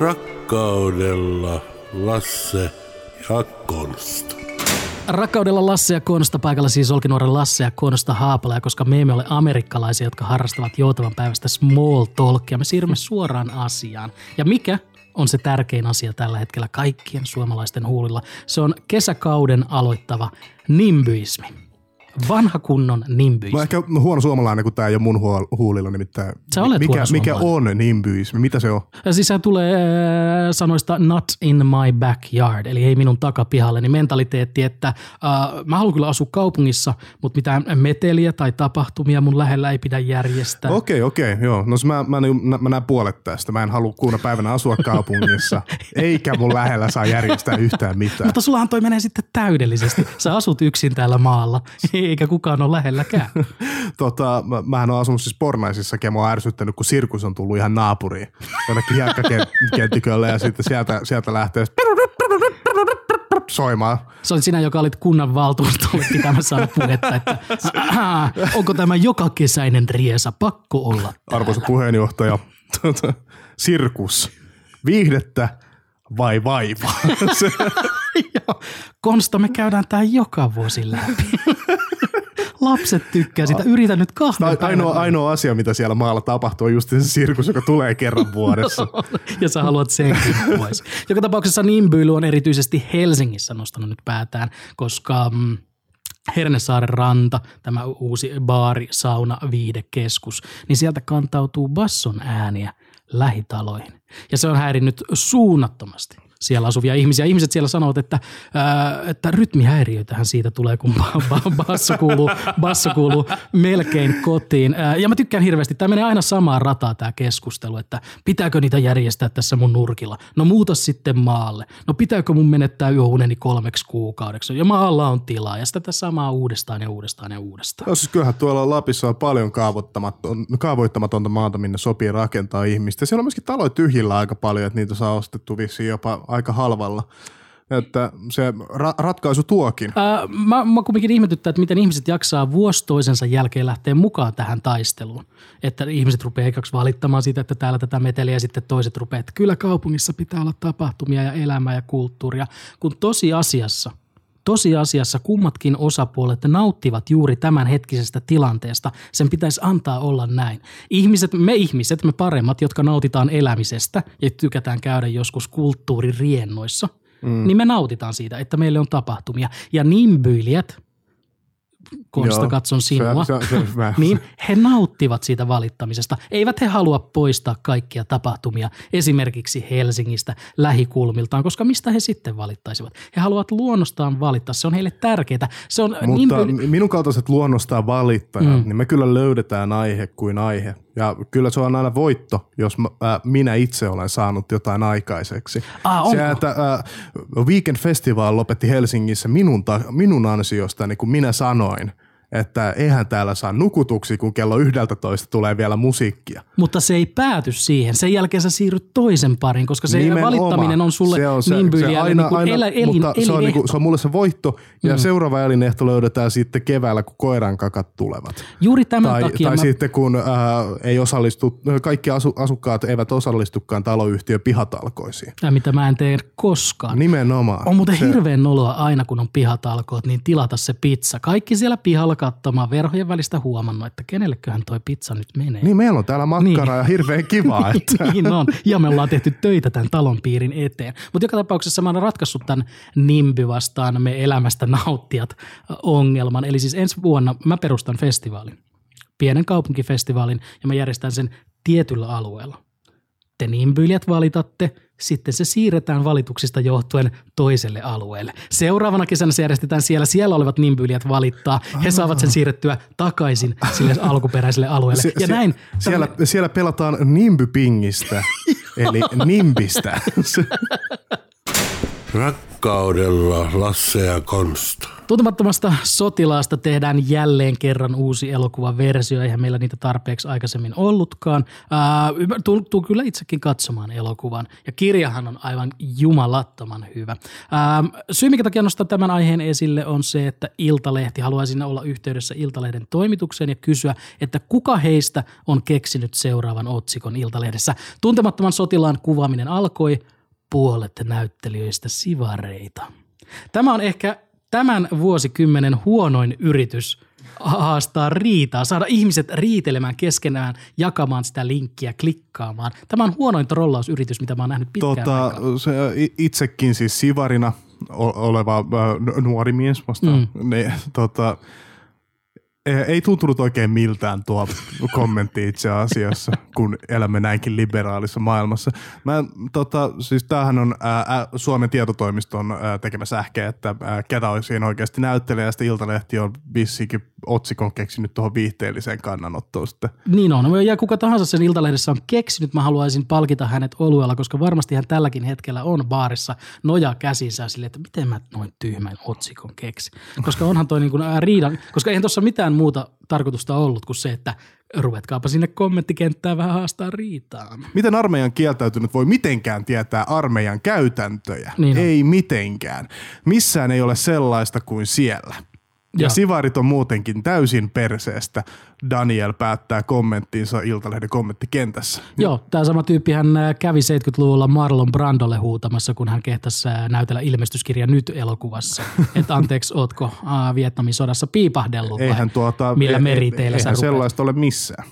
Rakkaudella Lasse ja Konsta. Rakkaudella Lasse ja Konsta paikalla siis Olkinuoren Lasse ja Konsta Haapala, koska me emme ole amerikkalaisia, jotka harrastavat joutavan päivästä small talkia. Me siirrymme suoraan asiaan. Ja mikä on se tärkein asia tällä hetkellä kaikkien suomalaisten huulilla? Se on kesäkauden aloittava nimbyismi. Vanha kunnon nimbyismi. Mä ehkä huono suomalainen, kun tää ei ole mun huol- huulilla nimittäin. Sä olet mikä, huono mikä on nimbyismi? Mitä se on? Ja siis sehän tulee äh, sanoista not in my backyard, eli ei minun takapihalle, niin mentaliteetti, että äh, mä haluan kyllä asua kaupungissa, mutta mitään meteliä tai tapahtumia mun lähellä ei pidä järjestää. Okei, okei, joo. No se mä, mä, mä, mä näen puolet tästä. Mä en halua kuuna päivänä asua kaupungissa, eikä mun lähellä saa järjestää yhtään mitään. Mutta sullahan toi menee sitten täydellisesti. Sä asut yksin täällä maalla, eikä kukaan ole lähelläkään. Tota, mä, mähän oon asunut siis Pornaisissakin ja mä oon ärsyttänyt, kun sirkus on tullut ihan naapuriin jonnekin hiekkakenttikölle ja sitten sieltä, sieltä lähtee soimaan. Se oli sinä, joka olit kunnan valtuustolle pitämässä puhetta, että "Ahaa, onko tämä joka kesäinen riesa pakko olla Arvoisa puheenjohtaja, tota, sirkus, viihdettä vai vaiva? Se, Joo. Konsta, me käydään tää joka vuosi läpi. Lapset tykkää sitä. Yritän nyt Tai päivän ainoa, ainoa asia, mitä siellä maalla tapahtuu, on just se sirkus, joka tulee kerran vuodessa. ja sä haluat senkin pois. Joka tapauksessa nimbyily on erityisesti Helsingissä nostanut nyt päätään, koska mm, Hernesaaren ranta, tämä uusi baari, sauna, viidekeskus, niin sieltä kantautuu basson ääniä lähitaloihin. Ja se on häirinnyt suunnattomasti siellä asuvia ihmisiä. Ihmiset siellä sanovat, että, ää, että rytmihäiriöitähän siitä tulee, kun ba- ba- basso, kuuluu, basso kuuluu melkein kotiin. Ää, ja mä tykkään hirveästi, tämä menee aina samaan rataa tämä keskustelu, että pitääkö niitä järjestää tässä mun nurkilla. No muuta sitten maalle. No pitääkö mun menettää yöuneni kolmeksi kuukaudeksi. Ja maalla on tilaa ja sitä tätä samaa uudestaan ja uudestaan ja uudestaan. No siis kyllähän tuolla Lapissa on paljon kaavoittamaton, kaavoittamatonta maata, minne sopii rakentaa ihmistä. Siellä on myöskin taloja tyhjillä aika paljon, että niitä saa ostettu vissiin jopa aika halvalla. Että se ra- ratkaisu tuokin. Ää, mä, mä kumminkin ihmetyttää, että miten ihmiset jaksaa vuosi toisensa jälkeen lähteä mukaan tähän taisteluun. Että ihmiset rupeaa ekaksi valittamaan siitä, että täällä tätä meteliä ja sitten toiset rupeaa, että kyllä kaupungissa pitää olla tapahtumia ja elämää ja kulttuuria. Kun tosiasiassa, tosiasiassa kummatkin osapuolet nauttivat juuri tämän hetkisestä tilanteesta. Sen pitäisi antaa olla näin. Ihmiset, me ihmiset, me paremmat, jotka nautitaan elämisestä ja tykätään käydä joskus kulttuuririennoissa – mm. niin me nautitaan siitä, että meille on tapahtumia. Ja nimbyilijät, Konsta Joo, katson sinua, se- se- se- mä- niin he nauttivat siitä valittamisesta. Eivät he halua poistaa kaikkia tapahtumia esimerkiksi Helsingistä lähikulmiltaan, koska mistä he sitten valittaisivat? He haluavat luonnostaan valittaa, se on heille tärkeää. Se on Mutta nimbyi- minun kaltaiset luonnostaan valittajat, mm. niin me kyllä löydetään aihe kuin aihe. Ja kyllä se on aina voitto, jos mä, äh, minä itse olen saanut jotain aikaiseksi. Ah, se, että äh, Weekend Festival lopetti Helsingissä minun, ta- minun ansiostani, kun minä sanoin, että eihän täällä saa nukutuksi, kun kello 11 tulee vielä musiikkia. Mutta se ei pääty siihen. Sen jälkeen sä siirryt toisen parin, koska se Nimenomaan. valittaminen on sulle se on se, se nimbyilijälle aina, niin kuin aina, elä, elin, mutta se on, elinehto. niinku, se on mulle se voitto, ja mm. seuraava elinehto löydetään sitten keväällä, kun koiran kakat tulevat. Juuri tämän Tai, takia tai mä, sitten kun äh, ei osallistu, kaikki asu, asukkaat eivät osallistukaan taloyhtiön pihatalkoisiin. ja mitä mä en tee koskaan. Nimenomaan. On muuten hirveän noloa aina, kun on pihatalkoot, niin tilata se pizza. Kaikki siellä pihalla katsomaan verhojen välistä huomannut, että kenelleköhän toi pizza nyt menee. Niin meillä on täällä makkara Niin. ja hirveän kiva. Että. niin on. Ja me ollaan tehty töitä tämän talon piirin eteen. Mutta joka tapauksessa mä oon ratkaissut tämän nimby vastaan me elämästä nauttijat ongelman. Eli siis ensi vuonna mä perustan festivaalin, pienen kaupunkifestivaalin, ja mä järjestän sen tietyllä alueella. Te nimbyilijät valitatte, sitten se siirretään valituksista johtuen toiselle alueelle. Seuraavana kesänä se järjestetään siellä, siellä olevat nimbyilijät valittaa. He saavat sen siirrettyä takaisin sille alkuperäiselle alueelle. Se, ja se, näin. Siellä, siellä pelataan nimbipingistä, eli nimbistä. Rakkaudella Lasse ja Konsta. Tuntemattomasta sotilaasta tehdään jälleen kerran uusi elokuvaversio. Eihän meillä niitä tarpeeksi aikaisemmin ollutkaan. Tuu, tuu kyllä itsekin katsomaan elokuvan. Ja kirjahan on aivan jumalattoman hyvä. Ää, syy, mikä takia nostaa tämän aiheen esille, on se, että Iltalehti haluaisin olla yhteydessä Iltalehden toimitukseen ja kysyä, että kuka heistä on keksinyt seuraavan otsikon Iltalehdessä. Tuntemattoman sotilaan kuvaaminen alkoi, puolet näyttelijöistä sivareita. Tämä on ehkä tämän vuosikymmenen huonoin yritys haastaa riitaa, saada ihmiset riitelemään keskenään, jakamaan sitä linkkiä, klikkaamaan. Tämä on huonoin trollausyritys, mitä mä oon nähnyt pitkään tota, se, itsekin siis sivarina oleva äh, nuori mies vasta, mm. niin, tota, ei tuntunut oikein miltään tuo kommentti itse asiassa, kun elämme näinkin liberaalissa maailmassa. Mä, tota, siis tämähän on ää, Suomen tietotoimiston ää, tekemä sähke, että ää, ketä olisi siinä oikeasti näyttelijä, ja sitten Iltalehti on vissiinkin otsikon keksinyt tuohon viihteelliseen kannanottoon sitten. Niin on, ja kuka tahansa sen Iltalehdessä on keksinyt, mä haluaisin palkita hänet oluella, koska varmasti hän tälläkin hetkellä on baarissa noja käsinsä sille, että miten mä noin tyhmän otsikon keksi. Koska onhan toi niin kuin, ää, riidan, koska eihän tuossa mitään muuta tarkoitusta ollut kuin se, että ruvetkaapa sinne kommenttikenttään vähän haastaa riitaa. Miten armeijan kieltäytynyt voi mitenkään tietää armeijan käytäntöjä? Niin on. ei mitenkään. Missään ei ole sellaista kuin siellä. Ja, sivarit on muutenkin täysin perseestä. Daniel päättää kommenttinsa Iltalehden kommenttikentässä. Joo, tämä sama tyyppi hän ää, kävi 70-luvulla Marlon Brandolle huutamassa, kun hän kehtasi ää, näytellä ilmestyskirja nyt elokuvassa. Että anteeksi, ootko ää, Vietnamin sodassa piipahdellut vai Eihän tuota, millä ei- meriteillä ei- sä sellaista ole missään.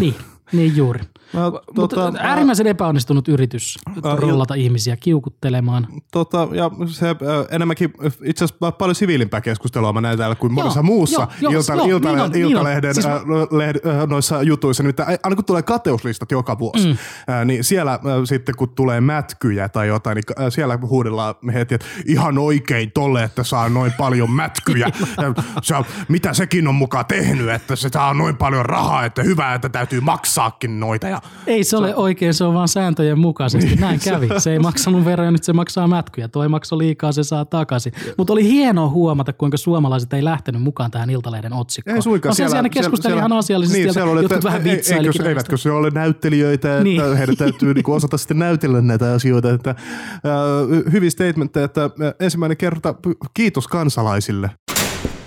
Niin, niin juuri. No, Mutta tota, äärimmäisen epäonnistunut yritys trollata ihmisiä kiukuttelemaan. Tota, ja se äh, enemmänkin äh, itse asiassa paljon siviilimpää keskustelua mä näen täällä kuin monessa muussa joo, joo, ilta, joo, ilta, niin on, niin on. Iltalehden Siis mä- äh, lehd, äh, noissa jutuissa. Nimittäin aina kun tulee kateuslistat joka vuosi, mm. äh, niin siellä äh, sitten kun tulee mätkyjä tai jotain, niin äh, siellä huudellaan heti, että ihan oikein tolle, että saa noin paljon mätkyjä. ja se on, mitä sekin on mukaan tehnyt, että se saa noin paljon rahaa, että hyvä, että täytyy maksaakin noita. Ja Ei se ole oikein, se on vaan sääntöjen mukaisesti. Näin kävi. Se ei maksanut veroja, nyt se maksaa mätkyjä. Toi maksoi liikaa, se saa takaisin. Mutta oli hienoa huomata, kuinka suomalaiset ei lähtenyt mukaan tähän Iltalehden otsikkoon. Ei suinkaan. Vaan sen ne keskusteli ihan asiallisesti. Niin, siellä oli, jotkut vähän vitsailikin. eikö, eivätkö se ole näyttelijöitä, että Niin. heidän täytyy niinku osata sitten näytellä näitä asioita. Että, äh, statementteja, että äh, ensimmäinen kerta kiitos kansalaisille.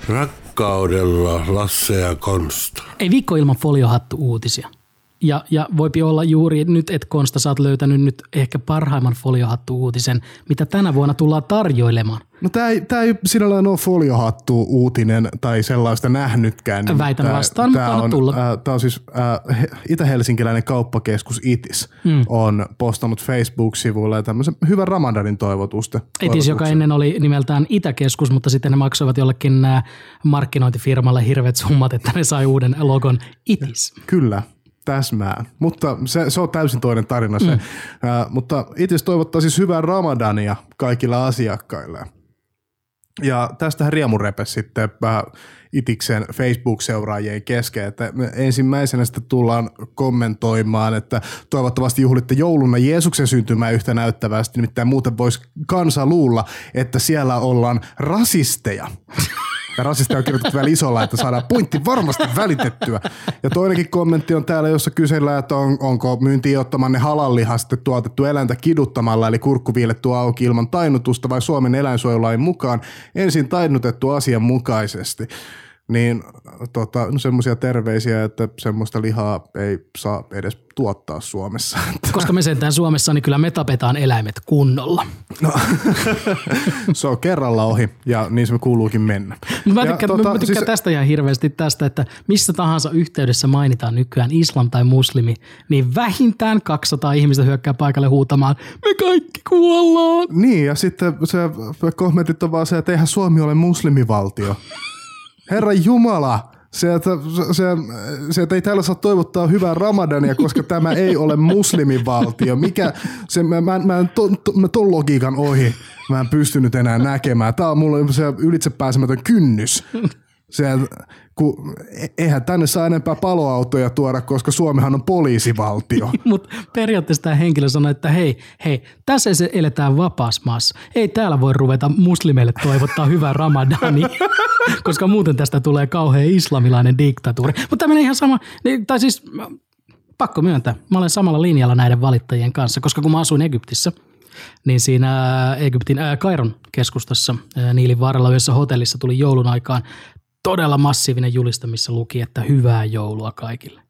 Rakkaudella Lasse ja Konsta. Ei viikko ilman foliohattu uutisia. Ja, ja voipi olla juuri nyt, että Konsta, sä oot löytänyt nyt ehkä parhaimman foliohattu-uutisen, mitä tänä vuonna tullaan tarjoilemaan. No tämä ei, tää ei sinällään ole foliohattu uutinen tai sellaista nähnytkään. Väitän Tää- vastaan, tää on, tulla. Äh, tää on siis äh, he- itä-helsinkiläinen kauppakeskus ITIS Hmm. on postannut Facebook-sivuilla tämmöisen hyvän Ramadanin toivotusta. Etis, joka ennen oli nimeltään Itäkeskus, mutta sitten ne maksoivat jollekin markkinointifirmalle hirveät summat, että ne sai uuden logon Itis. Kyllä, täsmää. Mutta se, se on täysin toinen tarina se. Mm. Äh, mutta itse toivottaa siis hyvää ramadania kaikille asiakkaille. Ja tästähän Riemu repesi sitten äh, Itiksen Facebook-seuraajien kesken, että me ensimmäisenä sitten tullaan kommentoimaan, että toivottavasti juhlitte jouluna Jeesuksen syntymää yhtä näyttävästi, nimittäin muuten voisi kansa luulla, että siellä ollaan rasisteja. Ja rasisteja on kirjoitettu vielä isolla, että saadaan pointti varmasti välitettyä. Ja toinenkin kommentti on täällä, jossa kysellään, että on, onko myyntiin ottamanne halalliha sitten tuotettu eläintä kiduttamalla, eli kurkku viiletty auki ilman tainnutusta vai Suomen eläinsuojelulain mukaan ensin tainnutettu asian mukaisesti. Niin tota, no semmoisia terveisiä, että semmoista lihaa ei saa edes tuottaa Suomessa. Koska me sentään Suomessa, niin kyllä me tapetaan eläimet kunnolla. se on kerralla ohi ja niin se kuuluukin mennä. Mutta mä Ja tykkään, tota, mä tykkään siis- tästä ihan hirveästi tästä, että missä tahansa yhteydessä mainitaan nykyään islam tai muslimi, niin vähintään 200 ihmistä hyökkää paikalle huutamaan, me kaikki kuollaan. Niin, ja sitten se kommentit on vaan se, että eihän Suomi ole muslimivaltio. Herra Jumala, se, ei täällä saa toivottaa hyvää ramadania, koska tämä ei ole muslimivaltio. Mikä, se, mä, mä, mä en ton, ton, mä ton logiikan ohi, mä en pystynyt enää näkemään. Tämä on mulle se ylitsepääsemätön kynnys. Se, kun e- eihän tänne saa enempää paloautoja tuoda, koska Suomihan on poliisivaltio. Mutta periaatteessa tämä henkilö sanoi, että hei, hei, tässä se eletään vapaassa maassa. Ei täällä voi ruveta muslimeille toivottaa hyvää ramadani, koska muuten tästä tulee kauhean islamilainen diktatuuri. Mutta tämmöinen ihan sama, niin- tai siis pakko myöntää, mä olen samalla linjalla näiden valittajien kanssa, koska kun mä asuin Egyptissä, niin siinä Egyptin ää, Kairon keskustassa ää, Niilin varrella yhdessä hotellissa tuli joulun aikaan todella massiivinen julista, missä luki, että hyvää joulua kaikille.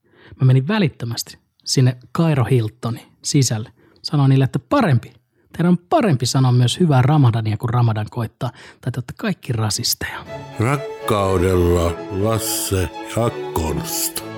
Mä menin välittömästi sinne Kairo Hiltonin sisälle. Sanoin niille, että parempi. Teidän on parempi sanoa myös hyvää Ramadania, kun Ramadan koittaa. Tai olette kaikki rasisteja. Rakkaudella Lasse ja Konsta.